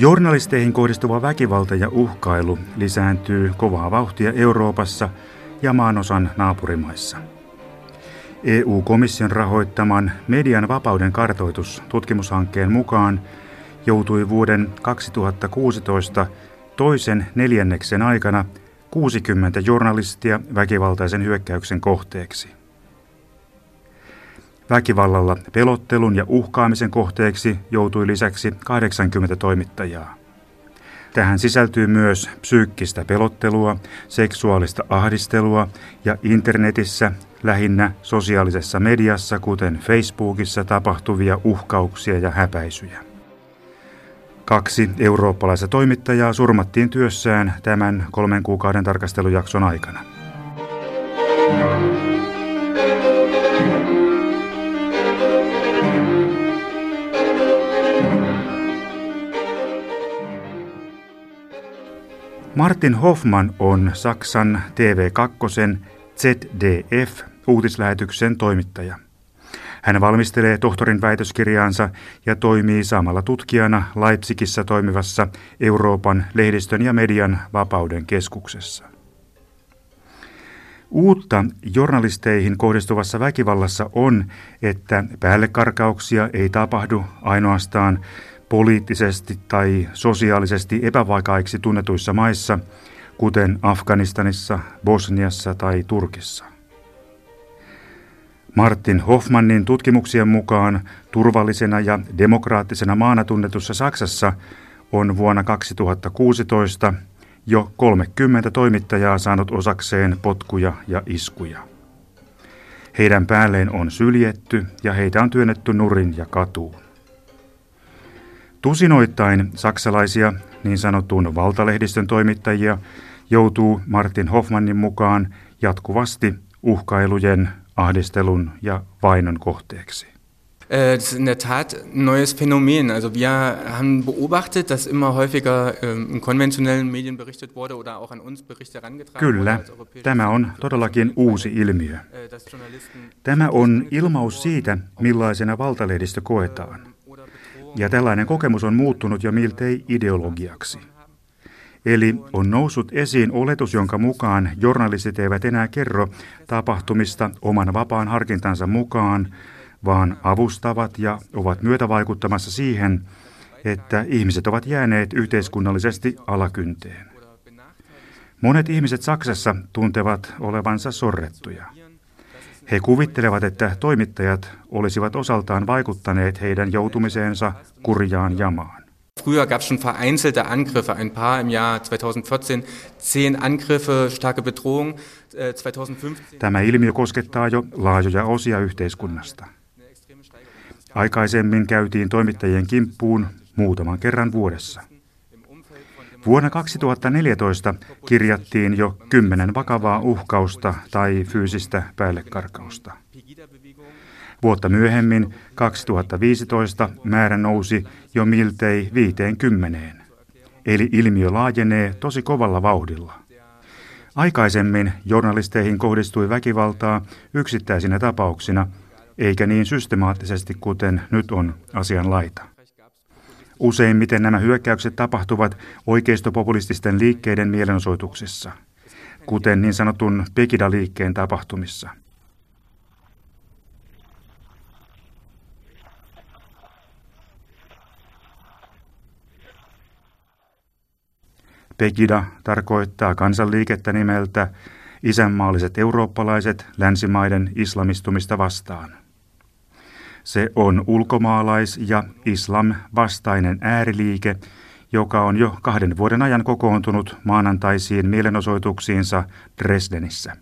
Journalisteihin kohdistuva väkivalta ja uhkailu lisääntyy kovaa vauhtia Euroopassa ja maanosan naapurimaissa. EU-komission rahoittaman median vapauden kartoitus tutkimushankkeen mukaan joutui vuoden 2016 toisen neljänneksen aikana 60 journalistia väkivaltaisen hyökkäyksen kohteeksi. Väkivallalla pelottelun ja uhkaamisen kohteeksi joutui lisäksi 80 toimittajaa. Tähän sisältyy myös psyykkistä pelottelua, seksuaalista ahdistelua ja internetissä, lähinnä sosiaalisessa mediassa, kuten Facebookissa tapahtuvia uhkauksia ja häpäisyjä. Kaksi eurooppalaista toimittajaa surmattiin työssään tämän kolmen kuukauden tarkastelujakson aikana. Martin Hoffman on Saksan TV2 ZDF uutislähetyksen toimittaja. Hän valmistelee tohtorin väitöskirjaansa ja toimii samalla tutkijana Leipzigissä toimivassa Euroopan lehdistön ja median vapauden keskuksessa. Uutta journalisteihin kohdistuvassa väkivallassa on, että päällekarkauksia ei tapahdu ainoastaan poliittisesti tai sosiaalisesti epävakaiksi tunnetuissa maissa, kuten Afganistanissa, Bosniassa tai Turkissa. Martin Hoffmannin tutkimuksien mukaan turvallisena ja demokraattisena maana tunnetussa Saksassa on vuonna 2016 jo 30 toimittajaa saanut osakseen potkuja ja iskuja. Heidän päälleen on syljetty ja heitä on työnnetty nurin ja katuun. Tusinoittain saksalaisia niin sanottuun valtalehdistön toimittajia joutuu Martin Hoffmannin mukaan jatkuvasti uhkailujen, ahdistelun ja vainon kohteeksi. Äh, das ist in der Tat ein neues Phänomen. Also wir haben beobachtet, dass immer häufiger ähm, in konventionellen Medien berichtet wurde oder auch an uns Berichte herangetragen Kyllä, tämä on todellakin uusi ilmiö. Äh, tämä on ilmaus siitä, millaisena valtalehdistö koetaan. Ja tällainen kokemus on muuttunut jo miltei ideologiaksi. Eli on noussut esiin oletus, jonka mukaan journalistit eivät enää kerro tapahtumista oman vapaan harkintansa mukaan, vaan avustavat ja ovat myötävaikuttamassa siihen, että ihmiset ovat jääneet yhteiskunnallisesti alakynteen. Monet ihmiset Saksassa tuntevat olevansa sorrettuja. He kuvittelevat, että toimittajat olisivat osaltaan vaikuttaneet heidän joutumiseensa kurjaan jamaan. Früher gab es schon vereinzelte Angriffe, ein paar im Jahr 2014, zehn Angriffe, starke Bedrohung. 2015. Äh, Tämä ilmiö koskettaa jo laajoja osia yhteiskunnasta. Aikaisemmin käytiin toimittajien kimppuun muutaman kerran vuodessa. Vuonna 2014 kirjattiin jo kymmenen vakavaa uhkausta tai fyysistä päällekarkausta. Vuotta myöhemmin, 2015, määrä nousi jo miltei 50. Eli ilmiö laajenee tosi kovalla vauhdilla. Aikaisemmin journalisteihin kohdistui väkivaltaa yksittäisinä tapauksina, eikä niin systemaattisesti kuten nyt on asian laita. Useimmiten nämä hyökkäykset tapahtuvat oikeistopopulististen liikkeiden mielenosoituksissa, kuten niin sanotun Pegida-liikkeen tapahtumissa. Pegida tarkoittaa kansanliikettä nimeltä isänmaalliset eurooppalaiset länsimaiden islamistumista vastaan. Se on ulkomaalais- ja islam-vastainen ääriliike, joka on jo kahden vuoden ajan kokoontunut maanantaisiin mielenosoituksiinsa Dresdenissä.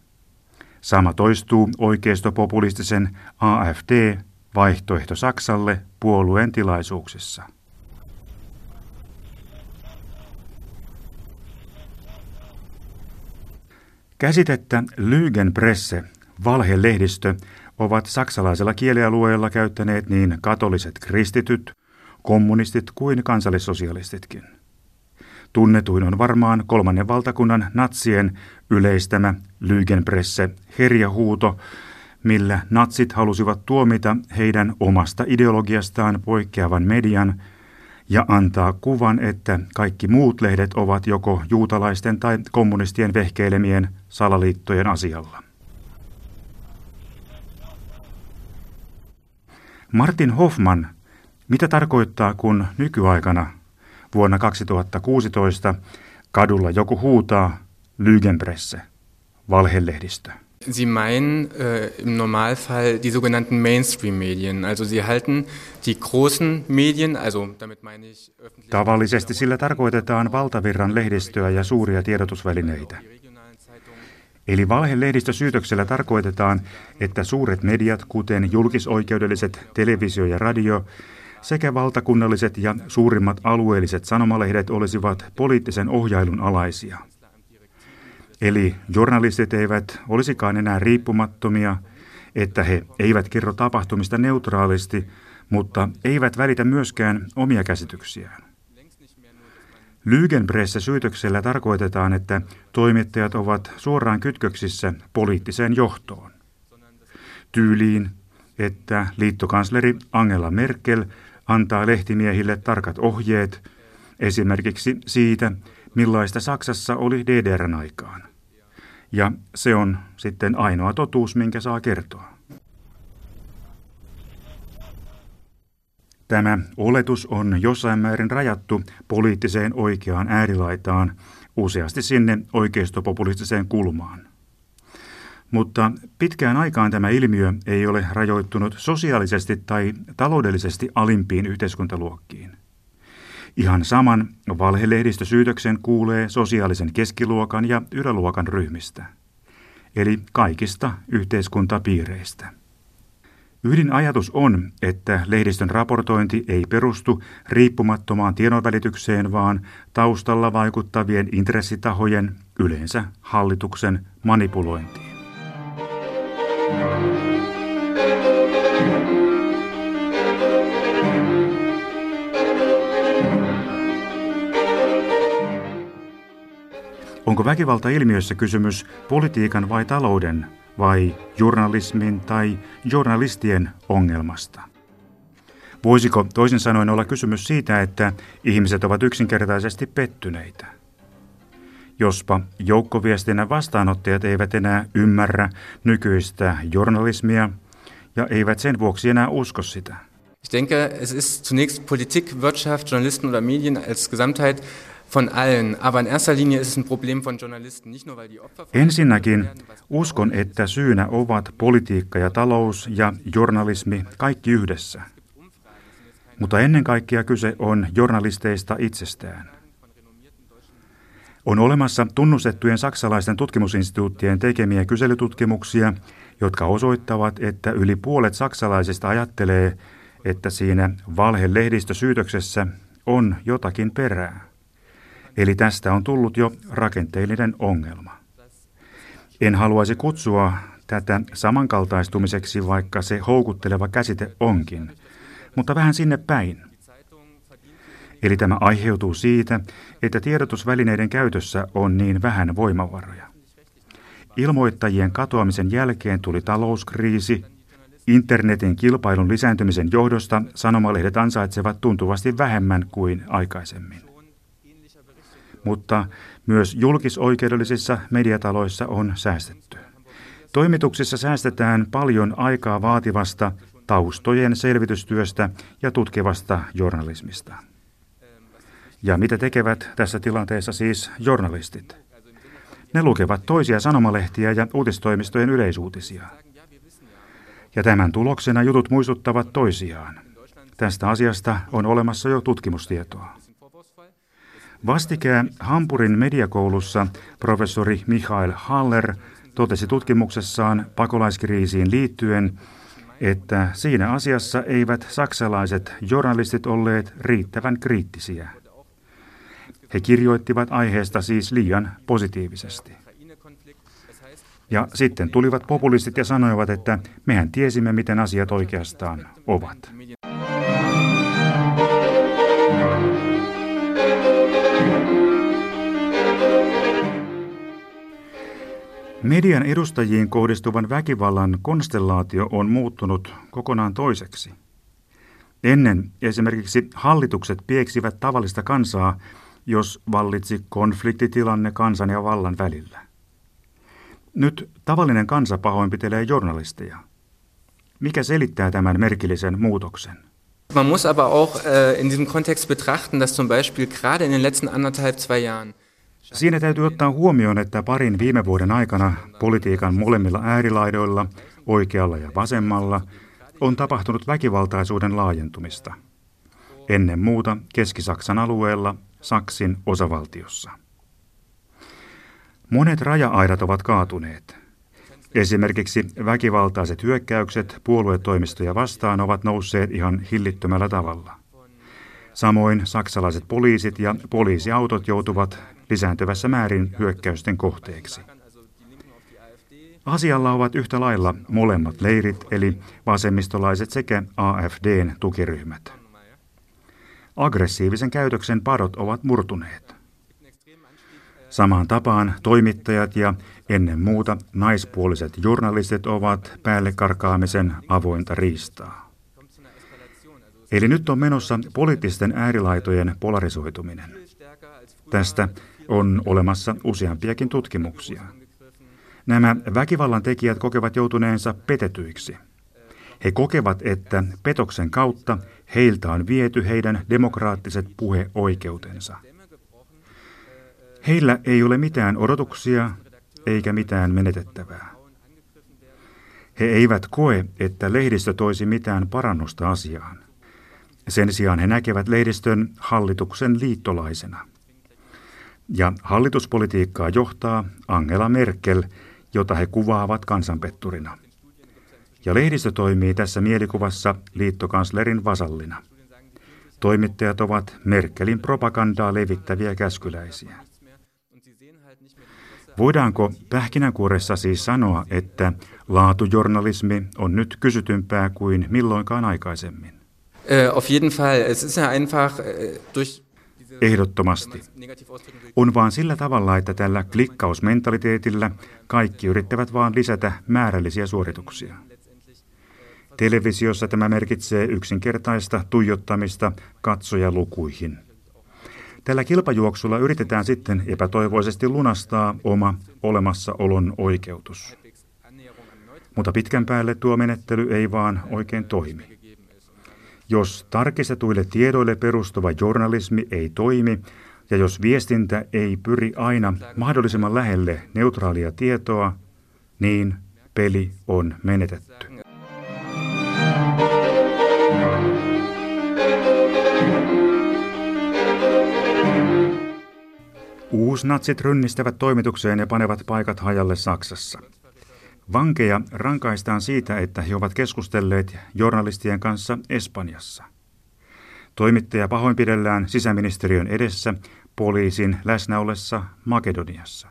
Sama toistuu oikeistopopulistisen AFD vaihtoehto Saksalle puolueen tilaisuuksissa. Käsitettä Lügenpresse, valhelehdistö, ovat saksalaisella kielialueella käyttäneet niin katoliset kristityt, kommunistit kuin kansallissosialistitkin. Tunnetuin on varmaan kolmannen valtakunnan natsien yleistämä Lügenpresse herjahuuto, millä natsit halusivat tuomita heidän omasta ideologiastaan poikkeavan median ja antaa kuvan, että kaikki muut lehdet ovat joko juutalaisten tai kommunistien vehkeilemien salaliittojen asialla. Martin Hoffman, mitä tarkoittaa, kun nykyaikana vuonna 2016 kadulla joku huutaa Lügenpresse, valhelehdistö? Sie meinen äh, im Normalfall die sogenannten Mainstream-Medien. Also Sie halten die großen Medien, also damit meine ich Tavallisesti sillä tarkoitetaan valtavirran lehdistöä ja suuria tiedotusvälineitä. Eli valhelehdistösyytöksellä tarkoitetaan, että suuret mediat, kuten julkisoikeudelliset televisio ja radio, sekä valtakunnalliset ja suurimmat alueelliset sanomalehdet olisivat poliittisen ohjailun alaisia – Eli journalistit eivät olisikaan enää riippumattomia, että he eivät kerro tapahtumista neutraalisti, mutta eivät välitä myöskään omia käsityksiään. Lügenpresse syytöksellä tarkoitetaan, että toimittajat ovat suoraan kytköksissä poliittiseen johtoon. Tyyliin, että liittokansleri Angela Merkel antaa lehtimiehille tarkat ohjeet, esimerkiksi siitä, millaista Saksassa oli DDRn aikaan. Ja se on sitten ainoa totuus, minkä saa kertoa. Tämä oletus on jossain määrin rajattu poliittiseen oikeaan äärilaitaan, useasti sinne oikeistopopulistiseen kulmaan. Mutta pitkään aikaan tämä ilmiö ei ole rajoittunut sosiaalisesti tai taloudellisesti alimpiin yhteiskuntaluokkiin. Ihan saman valhelehdistösyytöksen kuulee sosiaalisen keskiluokan ja yläluokan ryhmistä, eli kaikista yhteiskuntapiireistä. Ydinajatus on, että lehdistön raportointi ei perustu riippumattomaan tiedonvälitykseen, vaan taustalla vaikuttavien intressitahojen, yleensä hallituksen, manipulointiin. Onko väkivalta-ilmiössä kysymys politiikan vai talouden vai journalismin tai journalistien ongelmasta? Voisiko toisin sanoen olla kysymys siitä, että ihmiset ovat yksinkertaisesti pettyneitä? Jospa joukkoviestinnän vastaanottajat eivät enää ymmärrä nykyistä journalismia ja eivät sen vuoksi enää usko sitä. Ich denke, es ist zunächst Politik, Wirtschaft, Journalisten oder Medien als Gesamtheit von allen, aber in erster Linie ist es ein Problem von Journalisten, nicht nur weil die Opfer Ensinnäkin uskon, että syynä ovat politiikka ja talous ja journalismi kaikki yhdessä. Mutta ennen kaikkea kyse on journalisteista itsestään. On olemassa tunnustettujen saksalaisten tutkimusinstituuttien tekemiä kyselytutkimuksia, jotka osoittavat, että yli puolet saksalaisista ajattelee, että siinä valhelehdistösyytöksessä on jotakin perää. Eli tästä on tullut jo rakenteellinen ongelma. En haluaisi kutsua tätä samankaltaistumiseksi, vaikka se houkutteleva käsite onkin, mutta vähän sinne päin. Eli tämä aiheutuu siitä, että tiedotusvälineiden käytössä on niin vähän voimavaroja. Ilmoittajien katoamisen jälkeen tuli talouskriisi. Internetin kilpailun lisääntymisen johdosta sanomalehdet ansaitsevat tuntuvasti vähemmän kuin aikaisemmin mutta myös julkisoikeudellisissa mediataloissa on säästetty. Toimituksissa säästetään paljon aikaa vaativasta taustojen selvitystyöstä ja tutkivasta journalismista. Ja mitä tekevät tässä tilanteessa siis journalistit? Ne lukevat toisia sanomalehtiä ja uutistoimistojen yleisuutisia. Ja tämän tuloksena jutut muistuttavat toisiaan. Tästä asiasta on olemassa jo tutkimustietoa. Vastikään Hampurin mediakoulussa professori Michael Haller totesi tutkimuksessaan pakolaiskriisiin liittyen, että siinä asiassa eivät saksalaiset journalistit olleet riittävän kriittisiä. He kirjoittivat aiheesta siis liian positiivisesti. Ja sitten tulivat populistit ja sanoivat, että mehän tiesimme, miten asiat oikeastaan ovat. Median edustajiin kohdistuvan väkivallan konstellaatio on muuttunut kokonaan toiseksi. Ennen esimerkiksi hallitukset pieksivät tavallista kansaa, jos vallitsi konfliktitilanne kansan ja vallan välillä. Nyt tavallinen kansa pahoinpitelee journalisteja. Mikä selittää tämän merkillisen muutoksen? Man muss aber auch äh, in diesem Kontext betrachten, dass zum Beispiel gerade in den letzten anderthalb, zwei Jahren Siinä täytyy ottaa huomioon, että parin viime vuoden aikana politiikan molemmilla äärilaidoilla, oikealla ja vasemmalla, on tapahtunut väkivaltaisuuden laajentumista. Ennen muuta Keski-Saksan alueella, Saksin osavaltiossa. Monet raja-aidat ovat kaatuneet. Esimerkiksi väkivaltaiset hyökkäykset puoluetoimistoja vastaan ovat nousseet ihan hillittömällä tavalla. Samoin saksalaiset poliisit ja poliisiautot joutuvat lisääntyvässä määrin hyökkäysten kohteeksi. Asialla ovat yhtä lailla molemmat leirit, eli vasemmistolaiset sekä AFDn tukiryhmät. Aggressiivisen käytöksen padot ovat murtuneet. Samaan tapaan toimittajat ja ennen muuta naispuoliset journalistit ovat päälle karkaamisen avointa riistaa. Eli nyt on menossa poliittisten äärilaitojen polarisoituminen. Tästä on olemassa useampiakin tutkimuksia. Nämä väkivallan tekijät kokevat joutuneensa petetyiksi. He kokevat, että petoksen kautta heiltä on viety heidän demokraattiset puheoikeutensa. Heillä ei ole mitään odotuksia eikä mitään menetettävää. He eivät koe, että lehdistö toisi mitään parannusta asiaan. Sen sijaan he näkevät lehdistön hallituksen liittolaisena. Ja hallituspolitiikkaa johtaa Angela Merkel, jota he kuvaavat kansanpetturina. Ja lehdistö toimii tässä mielikuvassa liittokanslerin vasallina. Toimittajat ovat Merkelin propagandaa levittäviä käskyläisiä. Voidaanko pähkinänkuoressa siis sanoa, että laatujournalismi on nyt kysytympää kuin milloinkaan aikaisemmin? Ehdottomasti. On vaan sillä tavalla, että tällä klikkausmentaliteetillä kaikki yrittävät vaan lisätä määrällisiä suorituksia. Televisiossa tämä merkitsee yksinkertaista tuijottamista katsojalukuihin. Tällä kilpajuoksulla yritetään sitten epätoivoisesti lunastaa oma olemassaolon oikeutus. Mutta pitkän päälle tuo menettely ei vaan oikein toimi. Jos tarkistetuille tiedoille perustuva journalismi ei toimi ja jos viestintä ei pyri aina mahdollisimman lähelle neutraalia tietoa, niin peli on menetetty. Uusnatsit rynnistävät toimitukseen ja panevat paikat hajalle Saksassa. Vankeja rankaistaan siitä, että he ovat keskustelleet journalistien kanssa Espanjassa. Toimittaja pahoinpidellään sisäministeriön edessä poliisin läsnäollessa Makedoniassa.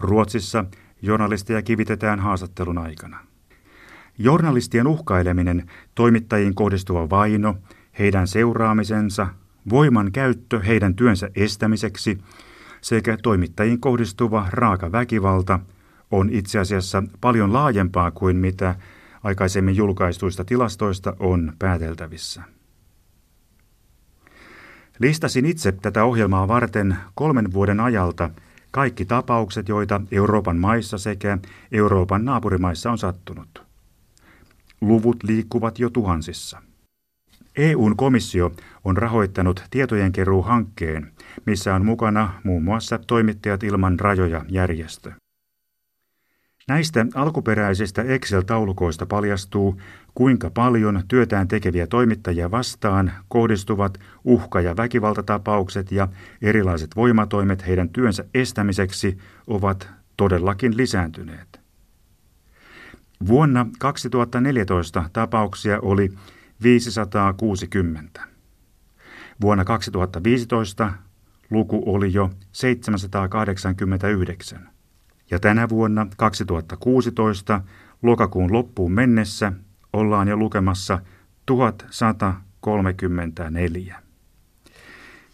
Ruotsissa journalisteja kivitetään haastattelun aikana. Journalistien uhkaileminen, toimittajiin kohdistuva vaino, heidän seuraamisensa, voiman käyttö heidän työnsä estämiseksi sekä toimittajiin kohdistuva raaka väkivalta – on itse asiassa paljon laajempaa kuin mitä aikaisemmin julkaistuista tilastoista on pääteltävissä. Listasin itse tätä ohjelmaa varten kolmen vuoden ajalta kaikki tapaukset, joita Euroopan maissa sekä Euroopan naapurimaissa on sattunut. Luvut liikkuvat jo tuhansissa. EUn komissio on rahoittanut tietojenkeruuhankkeen, missä on mukana muun muassa Toimittajat ilman rajoja järjestö. Näistä alkuperäisistä Excel-taulukoista paljastuu, kuinka paljon työtään tekeviä toimittajia vastaan kohdistuvat uhka- ja väkivaltatapaukset ja erilaiset voimatoimet heidän työnsä estämiseksi ovat todellakin lisääntyneet. Vuonna 2014 tapauksia oli 560. Vuonna 2015 luku oli jo 789. Ja tänä vuonna 2016 lokakuun loppuun mennessä ollaan jo lukemassa 1134.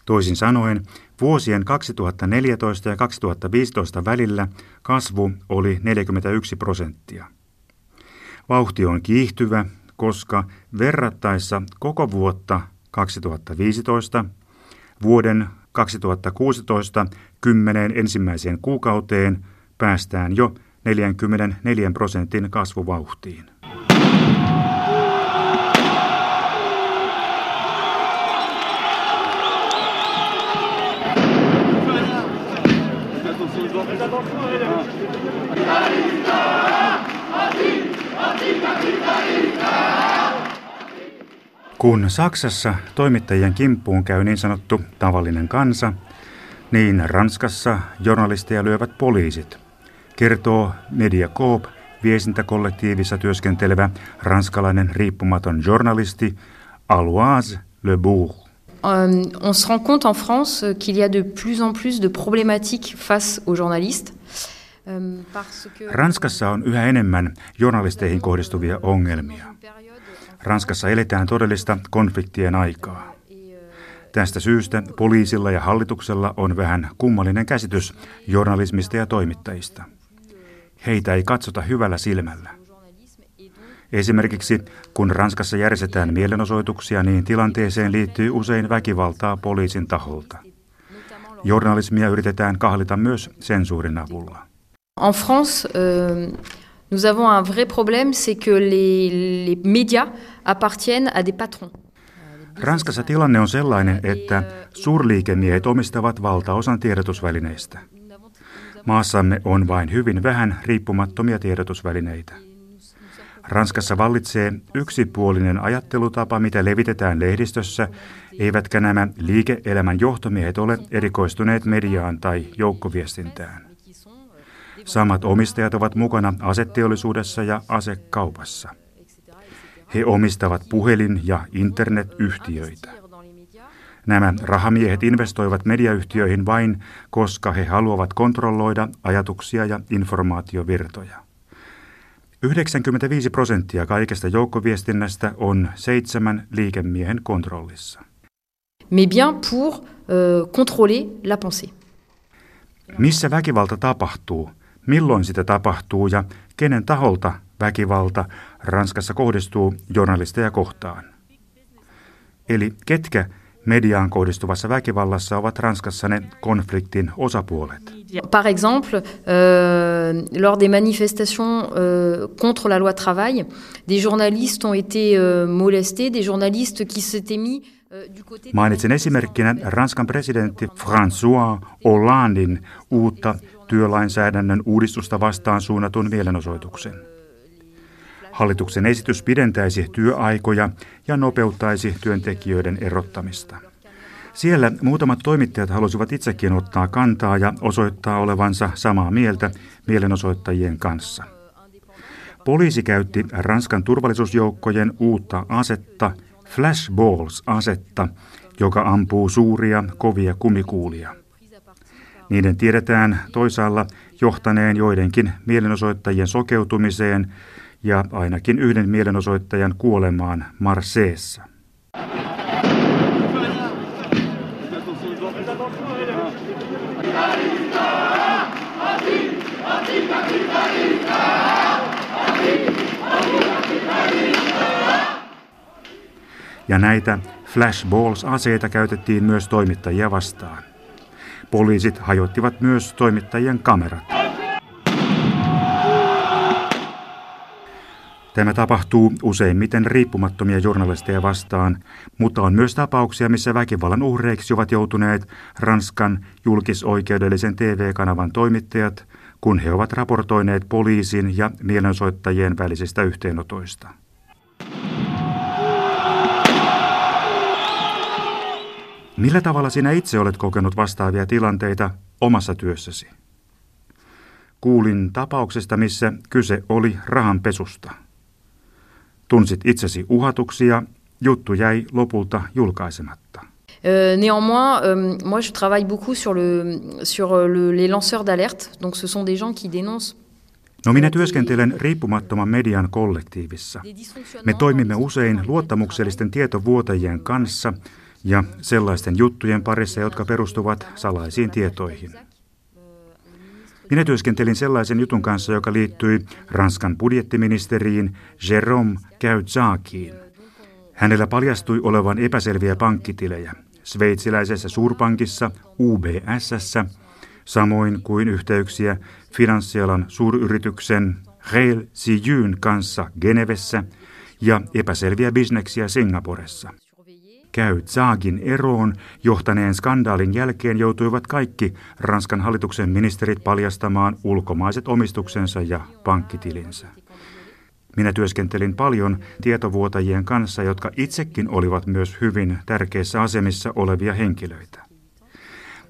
Toisin sanoen, vuosien 2014 ja 2015 välillä kasvu oli 41 prosenttia. Vauhti on kiihtyvä, koska verrattaessa koko vuotta 2015 vuoden 2016 kymmeneen ensimmäiseen kuukauteen päästään jo 44 prosentin kasvuvauhtiin. Kun Saksassa toimittajien kimppuun käy niin sanottu tavallinen kansa, niin Ranskassa journalisteja lyövät poliisit, kertoo Media Coop viestintäkollektiivissa työskentelevä ranskalainen riippumaton journalisti Aloise Lebourg. Euh, on se rend compte en France qu'il y a de plus en plus de problématiques face aux journalistes. Euh, Ranskassa on yhä enemmän journalisteihin kohdistuvia ongelmia. Ranskassa eletään todellista konfliktien aikaa. Tästä syystä poliisilla ja hallituksella on vähän kummallinen käsitys journalismista ja toimittajista. Heitä ei katsota hyvällä silmällä. Esimerkiksi kun Ranskassa järjestetään mielenosoituksia, niin tilanteeseen liittyy usein väkivaltaa poliisin taholta. Journalismia yritetään kahlita myös sensuurin avulla. En France, euh, nous avons un vrai problème, c'est que les, les médias appartiennent à des patrons. Ranskassa tilanne on sellainen, että suurliikemiehet omistavat valtaosan tiedotusvälineistä. Maassamme on vain hyvin vähän riippumattomia tiedotusvälineitä. Ranskassa vallitsee yksipuolinen ajattelutapa, mitä levitetään lehdistössä, eivätkä nämä liike-elämän johtomiehet ole erikoistuneet mediaan tai joukkoviestintään. Samat omistajat ovat mukana aseteollisuudessa ja asekaupassa. He omistavat puhelin- ja internetyhtiöitä. Nämä rahamiehet investoivat mediayhtiöihin vain, koska he haluavat kontrolloida ajatuksia ja informaatiovirtoja. 95 prosenttia kaikesta joukkoviestinnästä on seitsemän liikemiehen kontrollissa. Mais bien pour euh, contrôler la pensée. Missä väkivalta tapahtuu, milloin sitä tapahtuu ja kenen taholta väkivalta Ranskassa kohdistuu journalisteja kohtaan. Eli ketkä mediaan kohdistuvassa väkivallassa ovat Ranskassa ne konfliktin osapuolet? Par exemple, euh, lors des manifestations euh, contre la loi travail, des journalistes ont été euh, molestés, des journalistes qui s'étaient mis euh, Mainitsen esimerkkinä Ranskan presidentti François Hollandin uutta työlainsäädännön uudistusta vastaan suunnatun mielenosoituksen. Hallituksen esitys pidentäisi työaikoja ja nopeuttaisi työntekijöiden erottamista. Siellä muutamat toimittajat halusivat itsekin ottaa kantaa ja osoittaa olevansa samaa mieltä mielenosoittajien kanssa. Poliisi käytti Ranskan turvallisuusjoukkojen uutta asetta, flashballs-asetta, joka ampuu suuria, kovia kumikuulia. Niiden tiedetään toisaalla johtaneen joidenkin mielenosoittajien sokeutumiseen ja ainakin yhden mielenosoittajan kuolemaan Marseessa. Ja näitä flashballs-aseita käytettiin myös toimittajia vastaan. Poliisit hajottivat myös toimittajien kamerat. Tämä tapahtuu useimmiten riippumattomia journalisteja vastaan, mutta on myös tapauksia, missä väkivallan uhreiksi ovat joutuneet Ranskan julkisoikeudellisen TV-kanavan toimittajat, kun he ovat raportoineet poliisin ja mielensoittajien välisistä yhteenotoista. Millä tavalla sinä itse olet kokenut vastaavia tilanteita omassa työssäsi? Kuulin tapauksesta, missä kyse oli rahanpesusta. Tunsit itsesi uhatuksi ja juttu jäi lopulta julkaisematta. Euh, néanmoins, euh, moi je travaille beaucoup sur, le, sur le, les lanceurs d'alerte. Donc ce sont des gens qui dénoncent No minä työskentelen riippumattoman median kollektiivissa. Me toimimme usein luottamuksellisten tietovuotajien kanssa ja sellaisten juttujen parissa, jotka perustuvat salaisiin tietoihin. Minä työskentelin sellaisen jutun kanssa, joka liittyi Ranskan budjettiministeriin Jérôme Caudzakiin. Hänellä paljastui olevan epäselviä pankkitilejä sveitsiläisessä suurpankissa UBS, samoin kuin yhteyksiä finanssialan suuryrityksen Reil Sijyn kanssa Genevessä ja epäselviä bisneksiä Singaporessa käy Zaagin eroon johtaneen skandaalin jälkeen joutuivat kaikki Ranskan hallituksen ministerit paljastamaan ulkomaiset omistuksensa ja pankkitilinsä. Minä työskentelin paljon tietovuotajien kanssa, jotka itsekin olivat myös hyvin tärkeissä asemissa olevia henkilöitä.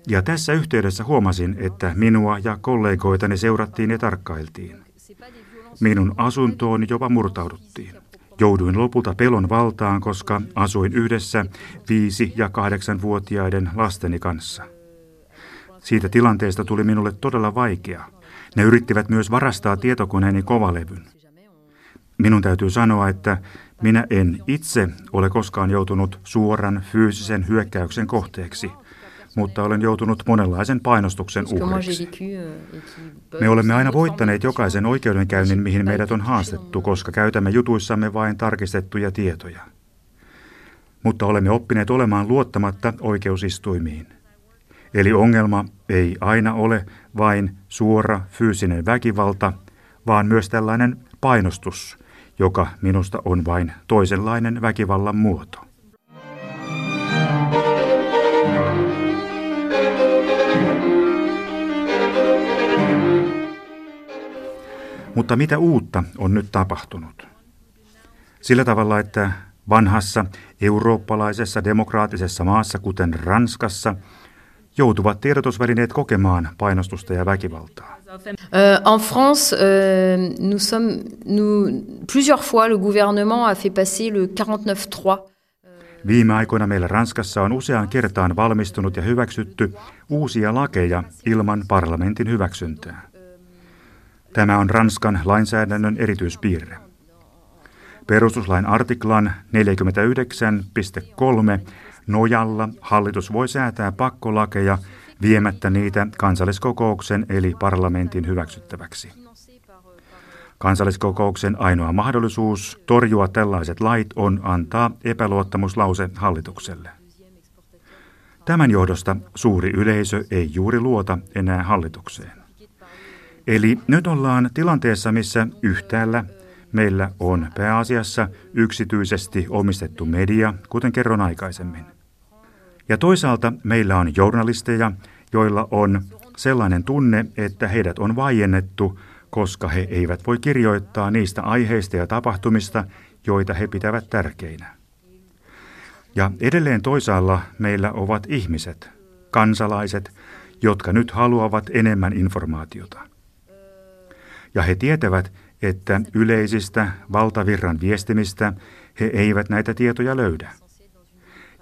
Ja tässä yhteydessä huomasin, että minua ja kollegoitani seurattiin ja tarkkailtiin. Minun asuntooni jopa murtauduttiin. Jouduin lopulta pelon valtaan, koska asuin yhdessä viisi- ja kahdeksanvuotiaiden lasteni kanssa. Siitä tilanteesta tuli minulle todella vaikea. Ne yrittivät myös varastaa tietokoneeni kovalevyn. Minun täytyy sanoa, että minä en itse ole koskaan joutunut suoran fyysisen hyökkäyksen kohteeksi – mutta olen joutunut monenlaisen painostuksen uhriksi. Euh, Me olemme aina voittaneet jokaisen oikeudenkäynnin, mihin meidät on haastettu, koska käytämme jutuissamme vain tarkistettuja tietoja. Mutta olemme oppineet olemaan luottamatta oikeusistuimiin. Eli ongelma ei aina ole vain suora fyysinen väkivalta, vaan myös tällainen painostus, joka minusta on vain toisenlainen väkivallan muoto. Mutta mitä uutta on nyt tapahtunut? Sillä tavalla, että vanhassa eurooppalaisessa demokraattisessa maassa, kuten Ranskassa, joutuvat tiedotusvälineet kokemaan painostusta ja väkivaltaa. en France, nous sommes, nous, plusieurs fois le gouvernement a fait passer le 49.3 Viime aikoina meillä Ranskassa on useaan kertaan valmistunut ja hyväksytty uusia lakeja ilman parlamentin hyväksyntää. Tämä on Ranskan lainsäädännön erityispiirre. Perustuslain artiklan 49.3 nojalla hallitus voi säätää pakkolakeja viemättä niitä kansalliskokouksen eli parlamentin hyväksyttäväksi. Kansalliskokouksen ainoa mahdollisuus torjua tällaiset lait on antaa epäluottamuslause hallitukselle. Tämän johdosta suuri yleisö ei juuri luota enää hallitukseen. Eli nyt ollaan tilanteessa, missä yhtäällä meillä on pääasiassa yksityisesti omistettu media, kuten kerron aikaisemmin. Ja toisaalta meillä on journalisteja, joilla on sellainen tunne, että heidät on vaiennettu, koska he eivät voi kirjoittaa niistä aiheista ja tapahtumista, joita he pitävät tärkeinä. Ja edelleen toisaalla meillä ovat ihmiset, kansalaiset, jotka nyt haluavat enemmän informaatiota ja he tietävät, että yleisistä valtavirran viestimistä he eivät näitä tietoja löydä.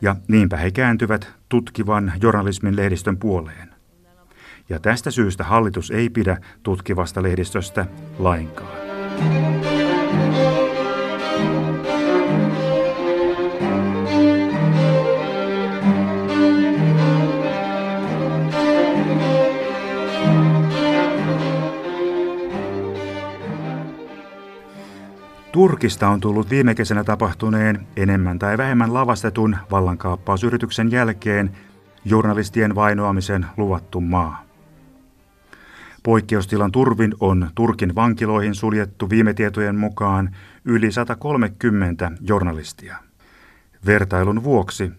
Ja niinpä he kääntyvät tutkivan journalismin lehdistön puoleen. Ja tästä syystä hallitus ei pidä tutkivasta lehdistöstä lainkaan. Turkista on tullut viime kesänä tapahtuneen enemmän tai vähemmän lavastetun vallankaappausyrityksen jälkeen journalistien vainoamisen luvattu maa. Poikkeustilan turvin on Turkin vankiloihin suljettu viime tietojen mukaan yli 130 journalistia. Vertailun vuoksi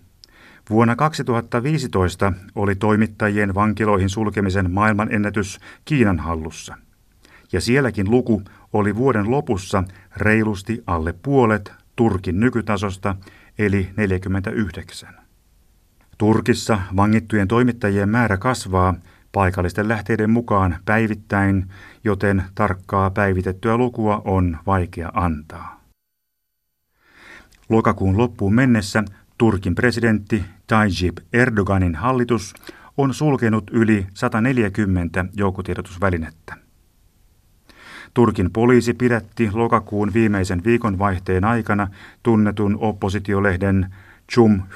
vuonna 2015 oli toimittajien vankiloihin sulkemisen maailmanennätys Kiinan hallussa. Ja sielläkin luku oli vuoden lopussa reilusti alle puolet Turkin nykytasosta, eli 49. Turkissa vangittujen toimittajien määrä kasvaa paikallisten lähteiden mukaan päivittäin, joten tarkkaa päivitettyä lukua on vaikea antaa. Lokakuun loppuun mennessä Turkin presidentti Tayyip Erdoganin hallitus on sulkenut yli 140 joukkotiedotusvälinettä. Turkin poliisi pidätti lokakuun viimeisen viikonvaihteen aikana tunnetun oppositiolehden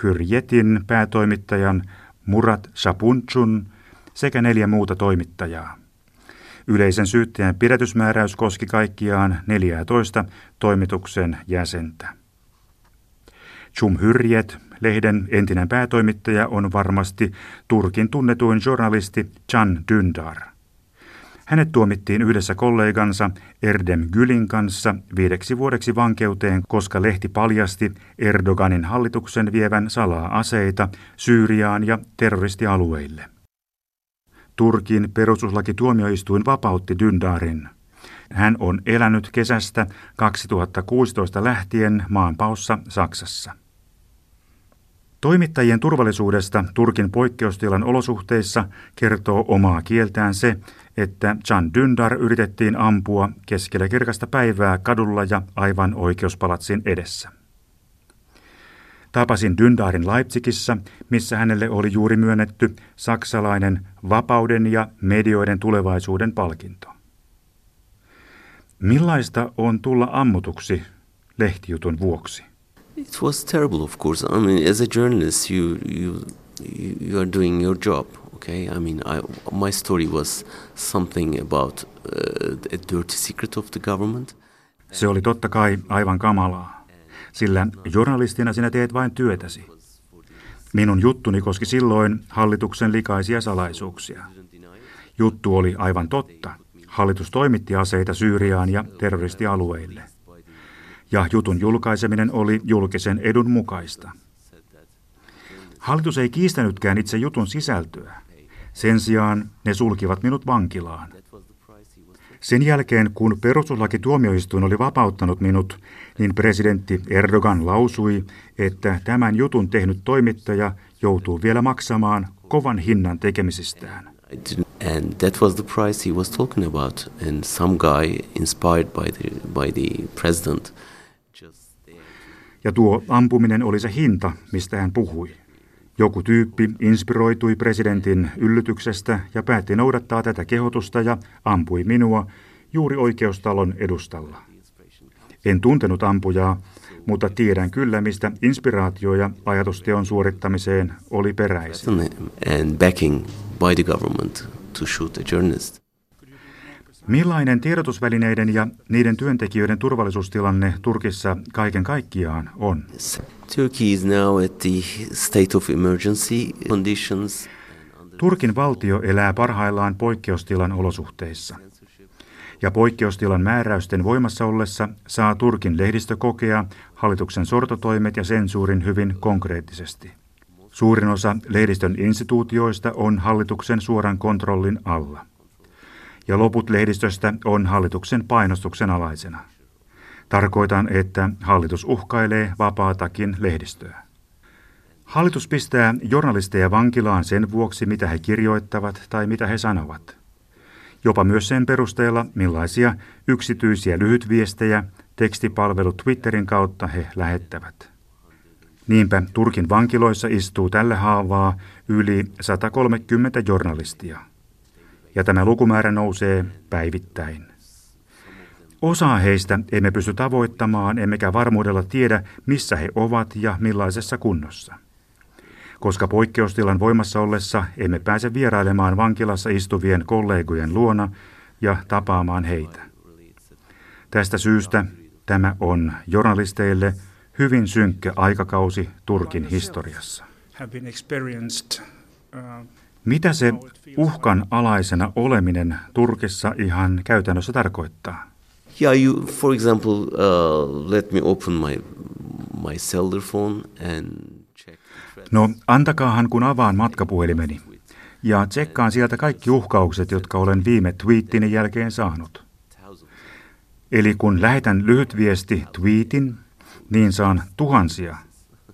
Hürjetin päätoimittajan Murat Sapunchun sekä neljä muuta toimittajaa. Yleisen syyttäjän pidätysmääräys koski kaikkiaan 14 toimituksen jäsentä. Hyrjet, lehden entinen päätoimittaja, on varmasti Turkin tunnetuin journalisti Can Dündar. Hänet tuomittiin yhdessä kollegansa Erdem Gülin kanssa viideksi vuodeksi vankeuteen, koska lehti paljasti Erdoganin hallituksen vievän salaa aseita Syyriaan ja terroristialueille. Turkin perustuslakituomioistuin vapautti Dündarin. Hän on elänyt kesästä 2016 lähtien maanpaossa Saksassa. Toimittajien turvallisuudesta Turkin poikkeustilan olosuhteissa kertoo omaa kieltään se, että Can Dündar yritettiin ampua keskellä kirkasta päivää kadulla ja aivan oikeuspalatsin edessä. Tapasin Dündarin Leipzigissä, missä hänelle oli juuri myönnetty saksalainen vapauden ja medioiden tulevaisuuden palkinto. Millaista on tulla ammutuksi lehtijutun vuoksi? It was terrible, of course. I mean, as a journalist, you you you are doing your job. Okay, I mean, I, my story was something about uh, a dirty secret of the government. Se oli totta kai aivan kamalaa, sillä journalistina sinä teet vain työtäsi. Minun juttuni koski silloin hallituksen likaisia salaisuuksia. Juttu oli aivan totta. Hallitus toimitti aseita Syyriaan ja terroristialueille ja jutun julkaiseminen oli julkisen edun mukaista. Hallitus ei kiistänytkään itse jutun sisältöä. Sen sijaan ne sulkivat minut vankilaan. Sen jälkeen, kun perustuslakituomioistuin oli vapauttanut minut, niin presidentti Erdogan lausui, että tämän jutun tehnyt toimittaja joutuu vielä maksamaan kovan hinnan tekemisistään. And that was the price he was talking about. And some guy inspired by the, by the president ja tuo ampuminen oli se hinta, mistä hän puhui. Joku tyyppi inspiroitui presidentin yllytyksestä ja päätti noudattaa tätä kehotusta ja ampui minua juuri oikeustalon edustalla. En tuntenut ampujaa, mutta tiedän kyllä, mistä inspiraatio ja ajatusteon suorittamiseen oli peräisin. And backing by the government to shoot a journalist. Millainen tiedotusvälineiden ja niiden työntekijöiden turvallisuustilanne Turkissa kaiken kaikkiaan on? Turkey is now at the state of emergency conditions. Turkin valtio elää parhaillaan poikkeustilan olosuhteissa. Ja poikkeustilan määräysten voimassa ollessa saa Turkin lehdistö kokea hallituksen sortotoimet ja sensuurin hyvin konkreettisesti. Suurin osa lehdistön instituutioista on hallituksen suoran kontrollin alla ja loput lehdistöstä on hallituksen painostuksen alaisena. Tarkoitan, että hallitus uhkailee vapaatakin lehdistöä. Hallitus pistää journalisteja vankilaan sen vuoksi, mitä he kirjoittavat tai mitä he sanovat. Jopa myös sen perusteella, millaisia yksityisiä lyhytviestejä tekstipalvelu Twitterin kautta he lähettävät. Niinpä Turkin vankiloissa istuu tällä haavaa yli 130 journalistia ja tämä lukumäärä nousee päivittäin. Osaa heistä emme pysty tavoittamaan, emmekä varmuudella tiedä, missä he ovat ja millaisessa kunnossa. Koska poikkeustilan voimassa ollessa emme pääse vierailemaan vankilassa istuvien kollegojen luona ja tapaamaan heitä. Tästä syystä tämä on journalisteille hyvin synkkä aikakausi Turkin historiassa. Mitä se uhkan alaisena oleminen Turkissa ihan käytännössä tarkoittaa? Yeah, you, for example, uh, let me open my, my cellular phone and check. No, antakaahan kun avaan matkapuhelimeni ja tsekkaan sieltä kaikki uhkaukset, jotka olen viime twiittini jälkeen saanut. Eli kun lähetän lyhyt viesti tweetin, niin saan tuhansia,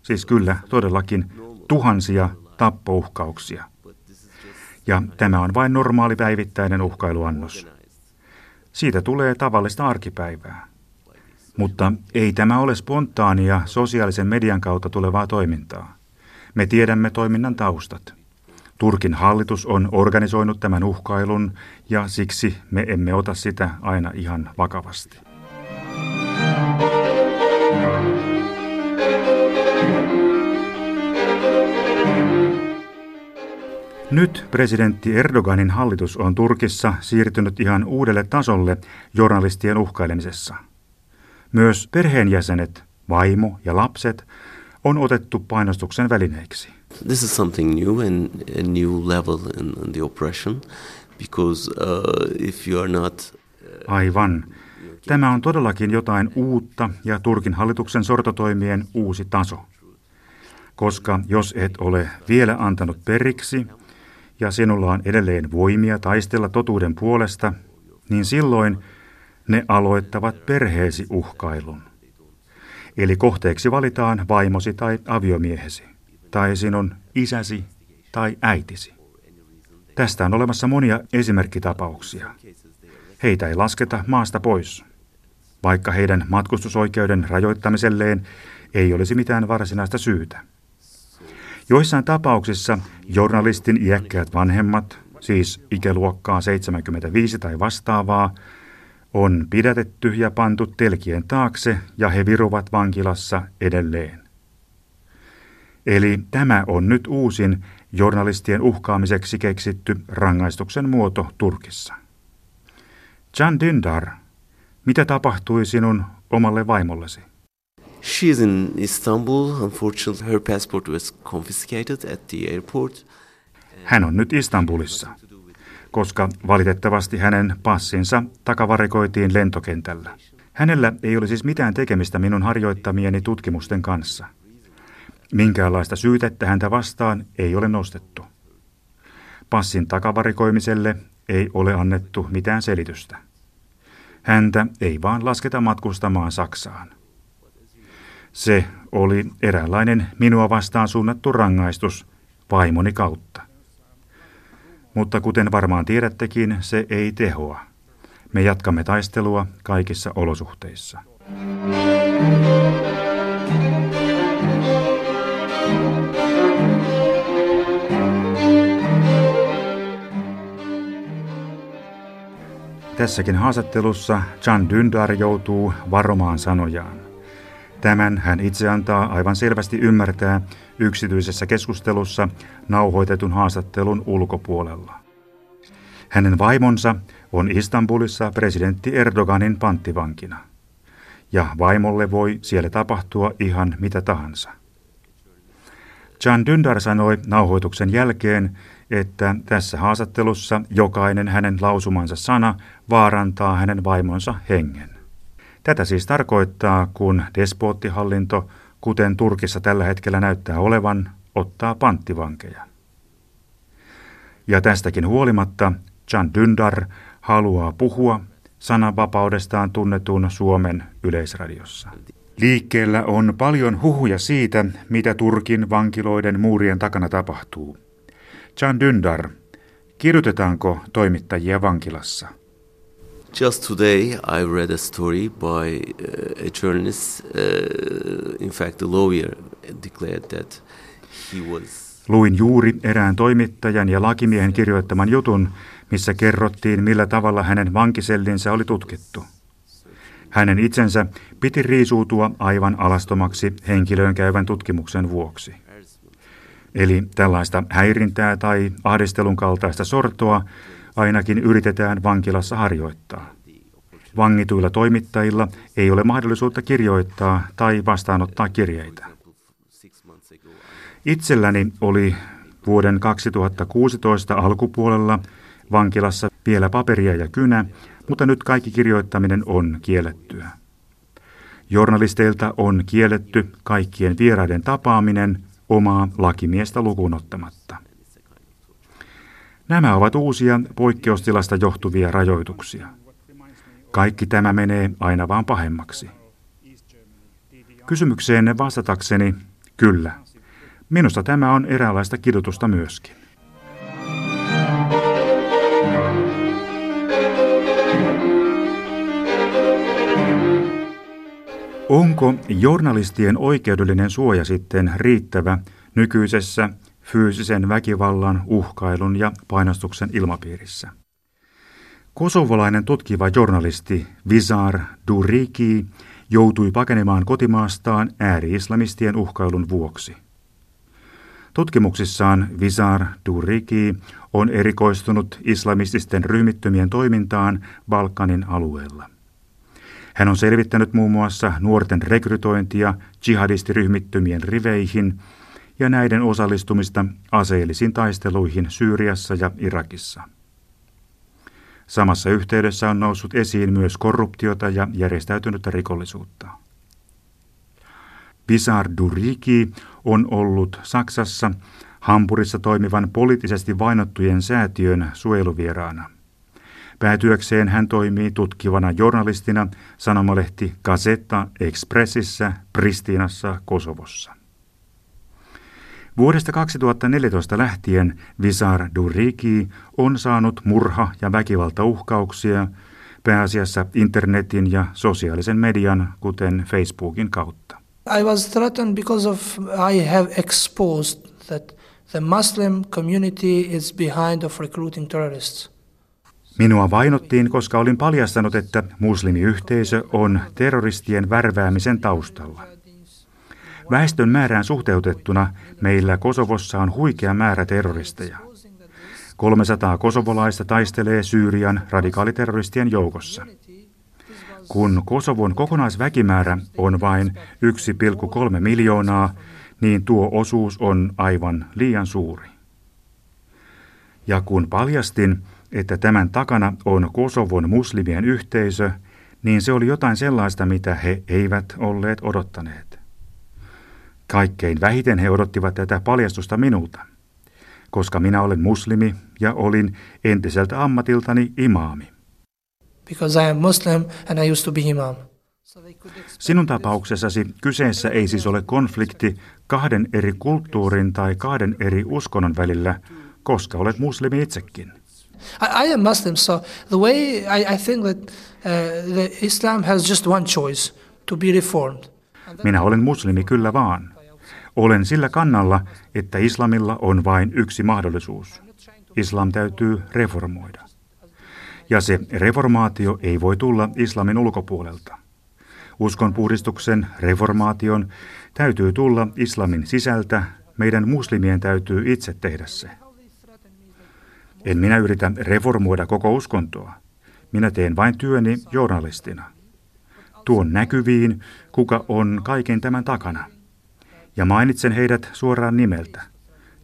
siis kyllä todellakin tuhansia tappouhkauksia – ja tämä on vain normaali päivittäinen uhkailuannos. Siitä tulee tavallista arkipäivää. Mutta ei tämä ole spontaania sosiaalisen median kautta tulevaa toimintaa. Me tiedämme toiminnan taustat. Turkin hallitus on organisoinut tämän uhkailun ja siksi me emme ota sitä aina ihan vakavasti. Nyt presidentti Erdoganin hallitus on Turkissa siirtynyt ihan uudelle tasolle journalistien uhkailemisessa. Myös perheenjäsenet, vaimo ja lapset on otettu painostuksen välineiksi. This is something new and a new level in, the oppression because uh, if you are not uh, Aivan. Tämä on todellakin jotain uutta ja Turkin hallituksen sortotoimien uusi taso. Koska jos et ole vielä antanut periksi ja sinulla on edelleen voimia taistella totuuden puolesta, niin silloin ne aloittavat perheesi uhkailun. Eli kohteeksi valitaan vaimosi tai aviomiehesi, tai sinun isäsi tai äitisi. Tästä on olemassa monia esimerkkitapauksia. Heitä ei lasketa maasta pois, vaikka heidän matkustusoikeuden rajoittamiselleen ei olisi mitään varsinaista syytä. Joissain tapauksissa journalistin iäkkäät vanhemmat, siis ikäluokkaa 75 tai vastaavaa, on pidätetty ja pantu telkien taakse ja he viruvat vankilassa edelleen. Eli tämä on nyt uusin journalistien uhkaamiseksi keksitty rangaistuksen muoto Turkissa. Can Dündar, mitä tapahtui sinun omalle vaimollesi? She's in Istanbul. Unfortunately, her passport was confiscated at the airport. Hän on nyt Istanbulissa, koska valitettavasti hänen passinsa takavarikoitiin lentokentällä. Hänellä ei ole siis mitään tekemistä minun harjoittamieni tutkimusten kanssa. Minkäänlaista syytettä häntä vastaan ei ole nostettu. Passin takavarikoimiselle ei ole annettu mitään selitystä. Häntä ei vaan lasketa matkustamaan Saksaan. Se oli eräänlainen minua vastaan suunnattu rangaistus vaimoni kautta. Mutta kuten varmaan tiedättekin, se ei tehoa. Me jatkamme taistelua kaikissa olosuhteissa. Tässäkin haastattelussa Can Dündar joutuu varomaan sanojaan. Tämän hän itse antaa aivan selvästi ymmärtää yksityisessä keskustelussa nauhoitetun haastattelun ulkopuolella. Hänen vaimonsa on Istanbulissa presidentti Erdoganin panttivankina. Ja vaimolle voi siellä tapahtua ihan mitä tahansa. Can Dündar sanoi nauhoituksen jälkeen, että tässä haastattelussa jokainen hänen lausumansa sana vaarantaa hänen vaimonsa hengen. Tätä siis tarkoittaa, kun despoottihallinto, kuten Turkissa tällä hetkellä näyttää olevan, ottaa panttivankeja. Ja tästäkin huolimatta Can Dündar haluaa puhua sananvapaudestaan tunnetun Suomen yleisradiossa. Liikkeellä on paljon huhuja siitä, mitä Turkin vankiloiden muurien takana tapahtuu. Can Dündar, kirjoitetaanko toimittajia vankilassa? Just today, I read a story by uh, a journalist. Uh, in fact, the lawyer declared that he was. Luin juuri erään toimittajan ja lakimiehen kirjoittaman jutun, missä kerrottiin, millä tavalla hänen vankisellinsä oli tutkittu. Hänen itsensä piti riisuutua aivan alastomaksi henkilöön käyvän tutkimuksen vuoksi. Eli tällaista häirintää tai ahdistelun kaltaista sortoa ainakin yritetään vankilassa harjoittaa. Vangituilla toimittajilla ei ole mahdollisuutta kirjoittaa tai vastaanottaa kirjeitä. Itselläni oli vuoden 2016 alkupuolella vankilassa vielä paperia ja kynä, mutta nyt kaikki kirjoittaminen on kiellettyä. Journalisteilta on kielletty kaikkien vieraiden tapaaminen omaa lakimiestä lukuun ottamatta. Nämä ovat uusia poikkeustilasta johtuvia rajoituksia. Kaikki tämä menee aina vaan pahemmaksi. Kysymykseenne vastatakseni, kyllä. Minusta tämä on eräänlaista kidutusta myöskin. Onko journalistien oikeudellinen suoja sitten riittävä nykyisessä fyysisen väkivallan, uhkailun ja painostuksen ilmapiirissä. Kosovolainen tutkiva journalisti Vizar Duriki joutui pakenemaan kotimaastaan ääri-islamistien uhkailun vuoksi. Tutkimuksissaan Vizar Duriki on erikoistunut islamististen ryhmittymien toimintaan Balkanin alueella. Hän on selvittänyt muun muassa nuorten rekrytointia jihadistiryhmittymien riveihin ja näiden osallistumista aseellisiin taisteluihin Syyriassa ja Irakissa. Samassa yhteydessä on noussut esiin myös korruptiota ja järjestäytynyttä rikollisuutta. Bizar Duriki on ollut Saksassa Hampurissa toimivan poliittisesti vainottujen säätiön suojeluvieraana. Päätyökseen hän toimii tutkivana journalistina sanomalehti Gazetta Expressissä Pristinassa Kosovossa. Vuodesta 2014 lähtien Visar Duriki on saanut murha- ja väkivaltauhkauksia pääasiassa internetin ja sosiaalisen median, kuten Facebookin kautta. I was threatened because of I have exposed that the Muslim community is behind of recruiting terrorists. Minua vainottiin, koska olin paljastanut, että muslimiyhteisö on terroristien värväämisen taustalla. Väestön määrään suhteutettuna meillä Kosovossa on huikea määrä terroristeja. 300 kosovolaista taistelee Syyrian radikaaliterroristien joukossa. Kun Kosovon kokonaisväkimäärä on vain 1,3 miljoonaa, niin tuo osuus on aivan liian suuri. Ja kun paljastin, että tämän takana on Kosovon muslimien yhteisö, niin se oli jotain sellaista, mitä he eivät olleet odottaneet. Kaikkein vähiten he odottivat tätä paljastusta minulta, koska minä olen muslimi ja olin entiseltä ammatiltani imaami. Because I am Muslim and I used to be imam. Sinun tapauksessasi kyseessä ei siis ole konflikti kahden eri kulttuurin tai kahden eri uskonnon välillä, koska olet muslimi itsekin. I, I am Muslim, so the way I, I think that uh, the Islam has just one choice to be reformed. Minä olen muslimi kyllä vaan. Olen sillä kannalla, että islamilla on vain yksi mahdollisuus. Islam täytyy reformoida. Ja se reformaatio ei voi tulla islamin ulkopuolelta. Uskonpuhdistuksen, reformaation täytyy tulla islamin sisältä, meidän muslimien täytyy itse tehdä se. En minä yritä reformoida koko uskontoa. Minä teen vain työni journalistina. Tuon näkyviin, kuka on kaiken tämän takana. Ja mainitsen heidät suoraan nimeltä.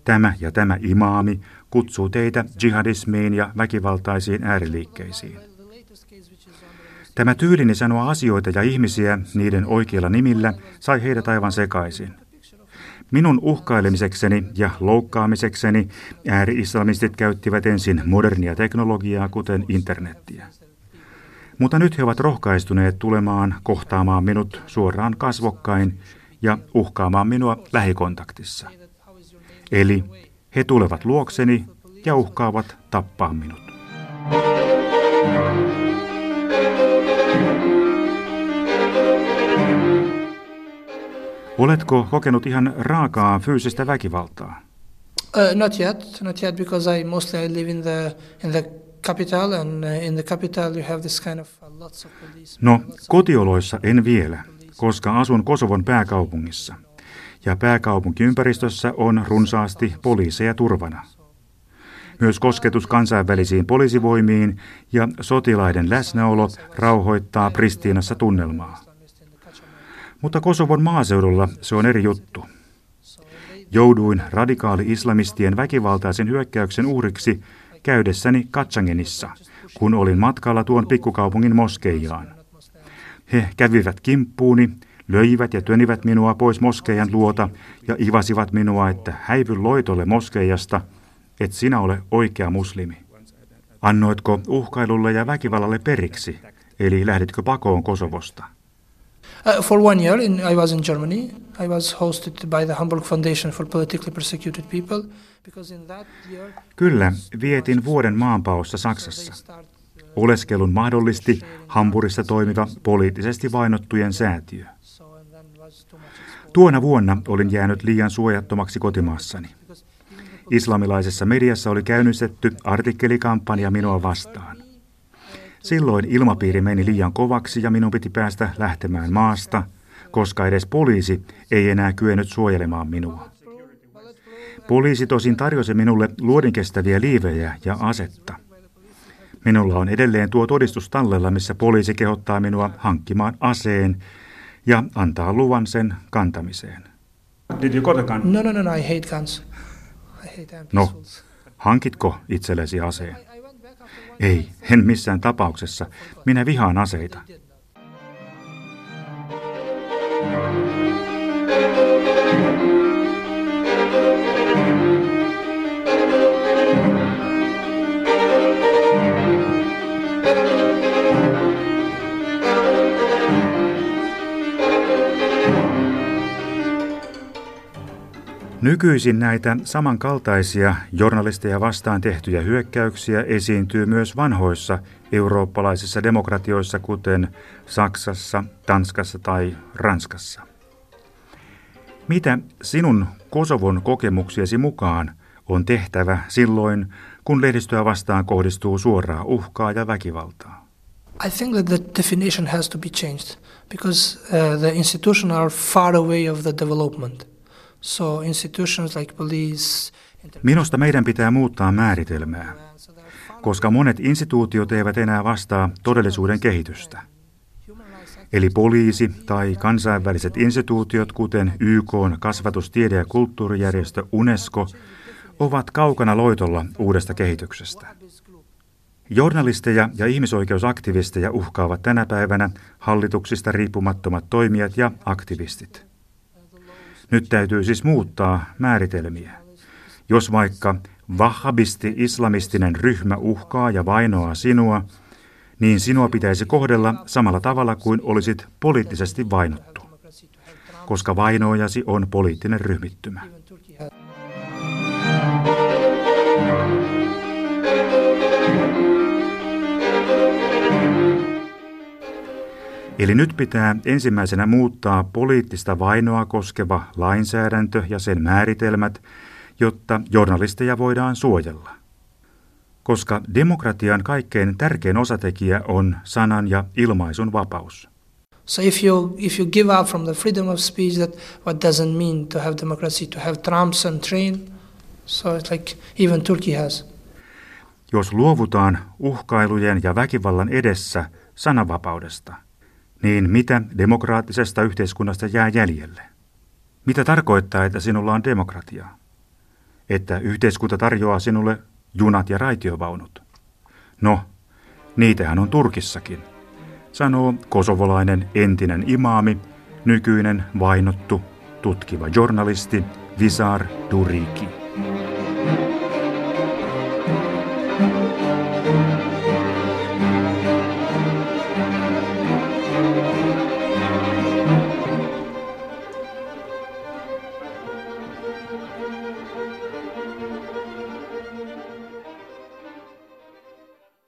Tämä ja tämä imaami kutsuu teitä jihadismiin ja väkivaltaisiin ääriliikkeisiin. Tämä tyylini sanoa asioita ja ihmisiä niiden oikeilla nimillä sai heidät aivan sekaisin. Minun uhkailemisekseni ja loukkaamisekseni ääri-islamistit käyttivät ensin modernia teknologiaa, kuten internettiä. Mutta nyt he ovat rohkaistuneet tulemaan kohtaamaan minut suoraan kasvokkain ja uhkaamaan minua lähikontaktissa. Eli he tulevat luokseni ja uhkaavat tappaa minut. Oletko kokenut ihan raakaa fyysistä väkivaltaa? Uh, not yet, not yet, because I mostly I live in the in the capital, and uh, in the capital you have this kind of uh, lots of police. No, kotioloissa en vielä, koska asun Kosovon pääkaupungissa. Ja pääkaupunkiympäristössä on runsaasti poliiseja turvana. Myös kosketus kansainvälisiin poliisivoimiin ja sotilaiden läsnäolo rauhoittaa Pristiinassa tunnelmaa. Mutta Kosovon maaseudulla se on eri juttu. Jouduin radikaali-islamistien väkivaltaisen hyökkäyksen uhriksi käydessäni Katsangenissa, kun olin matkalla tuon pikkukaupungin moskeijaan. He kävivät kimppuuni, löivät ja tönivät minua pois moskeijan luota ja ivasivat minua, että häivy loitolle moskeijasta, et sinä ole oikea muslimi. Annoitko uhkailulle ja väkivallalle periksi, eli lähditkö pakoon Kosovosta? Uh, for one year, in, I was in Germany. I was hosted by the Hamburg Foundation for Politically Persecuted People. Because in that year, Kyllä, vietin vuoden maanpaossa Saksassa. Oleskelun mahdollisti Hampurissa toimiva poliittisesti vainottujen säätiö. Tuona vuonna olin jäänyt liian suojattomaksi kotimaassani. Islamilaisessa mediassa oli käynnistetty artikkelikampanja minua vastaan. Silloin ilmapiiri meni liian kovaksi ja minun piti päästä lähtemään maasta, koska edes poliisi ei enää kyennyt suojelemaan minua. Poliisi tosin tarjosi minulle luodinkestäviä liivejä ja asetta. Minulla on edelleen tuo todistus tallella, missä poliisi kehottaa minua hankkimaan aseen ja antaa luvan sen kantamiseen. Did you got a gun? No, no, no, no, I hate guns. I hate no, hankitko itsellesi aseen? Ei, en missään tapauksessa. Minä vihaan aseita. Nykyisin näitä samankaltaisia journalisteja vastaan tehtyjä hyökkäyksiä esiintyy myös vanhoissa eurooppalaisissa demokratioissa, kuten Saksassa, Tanskassa tai Ranskassa. Mitä sinun Kosovon kokemuksiesi mukaan on tehtävä silloin, kun lehdistöä vastaan kohdistuu suoraa uhkaa ja väkivaltaa? I think that the definition has to be changed because uh, the institutions are far away of the development. So institutions like police, Minusta meidän pitää muuttaa määritelmää, koska monet instituutiot eivät enää vastaa todellisuuden kehitystä. Eli poliisi tai kansainväliset instituutiot, kuten YK, kasvatus-, tiede- ja kulttuurijärjestö UNESCO, ovat kaukana loitolla uudesta kehityksestä. Journalisteja ja ihmisoikeusaktivisteja uhkaavat tänä päivänä hallituksista riippumattomat toimijat ja aktivistit. Nyt täytyy siis muuttaa määritelmiä. Jos vaikka wahhabisti-islamistinen ryhmä uhkaa ja vainoaa sinua, niin sinua pitäisi kohdella samalla tavalla kuin olisit poliittisesti vainottu, koska vainoojasi on poliittinen ryhmittymä. Eli nyt pitää ensimmäisenä muuttaa poliittista vainoa koskeva lainsäädäntö ja sen määritelmät, jotta journalisteja voidaan suojella. Koska demokratian kaikkein tärkein osatekijä on sanan ja ilmaisun vapaus. So if you if you give up from the freedom of speech, that what doesn't mean to have democracy, to have trumps and train. So it's like even Turkey has. Jos luovutaan uhkailujen ja väkivallan edessä sananvapaudesta – niin mitä demokraattisesta yhteiskunnasta jää jäljelle? Mitä tarkoittaa, että sinulla on demokratia? Että yhteiskunta tarjoaa sinulle junat ja raitiovaunut? No, niitähän on Turkissakin, sanoo kosovolainen entinen imaami, nykyinen vainottu, tutkiva journalisti Visar Duriki.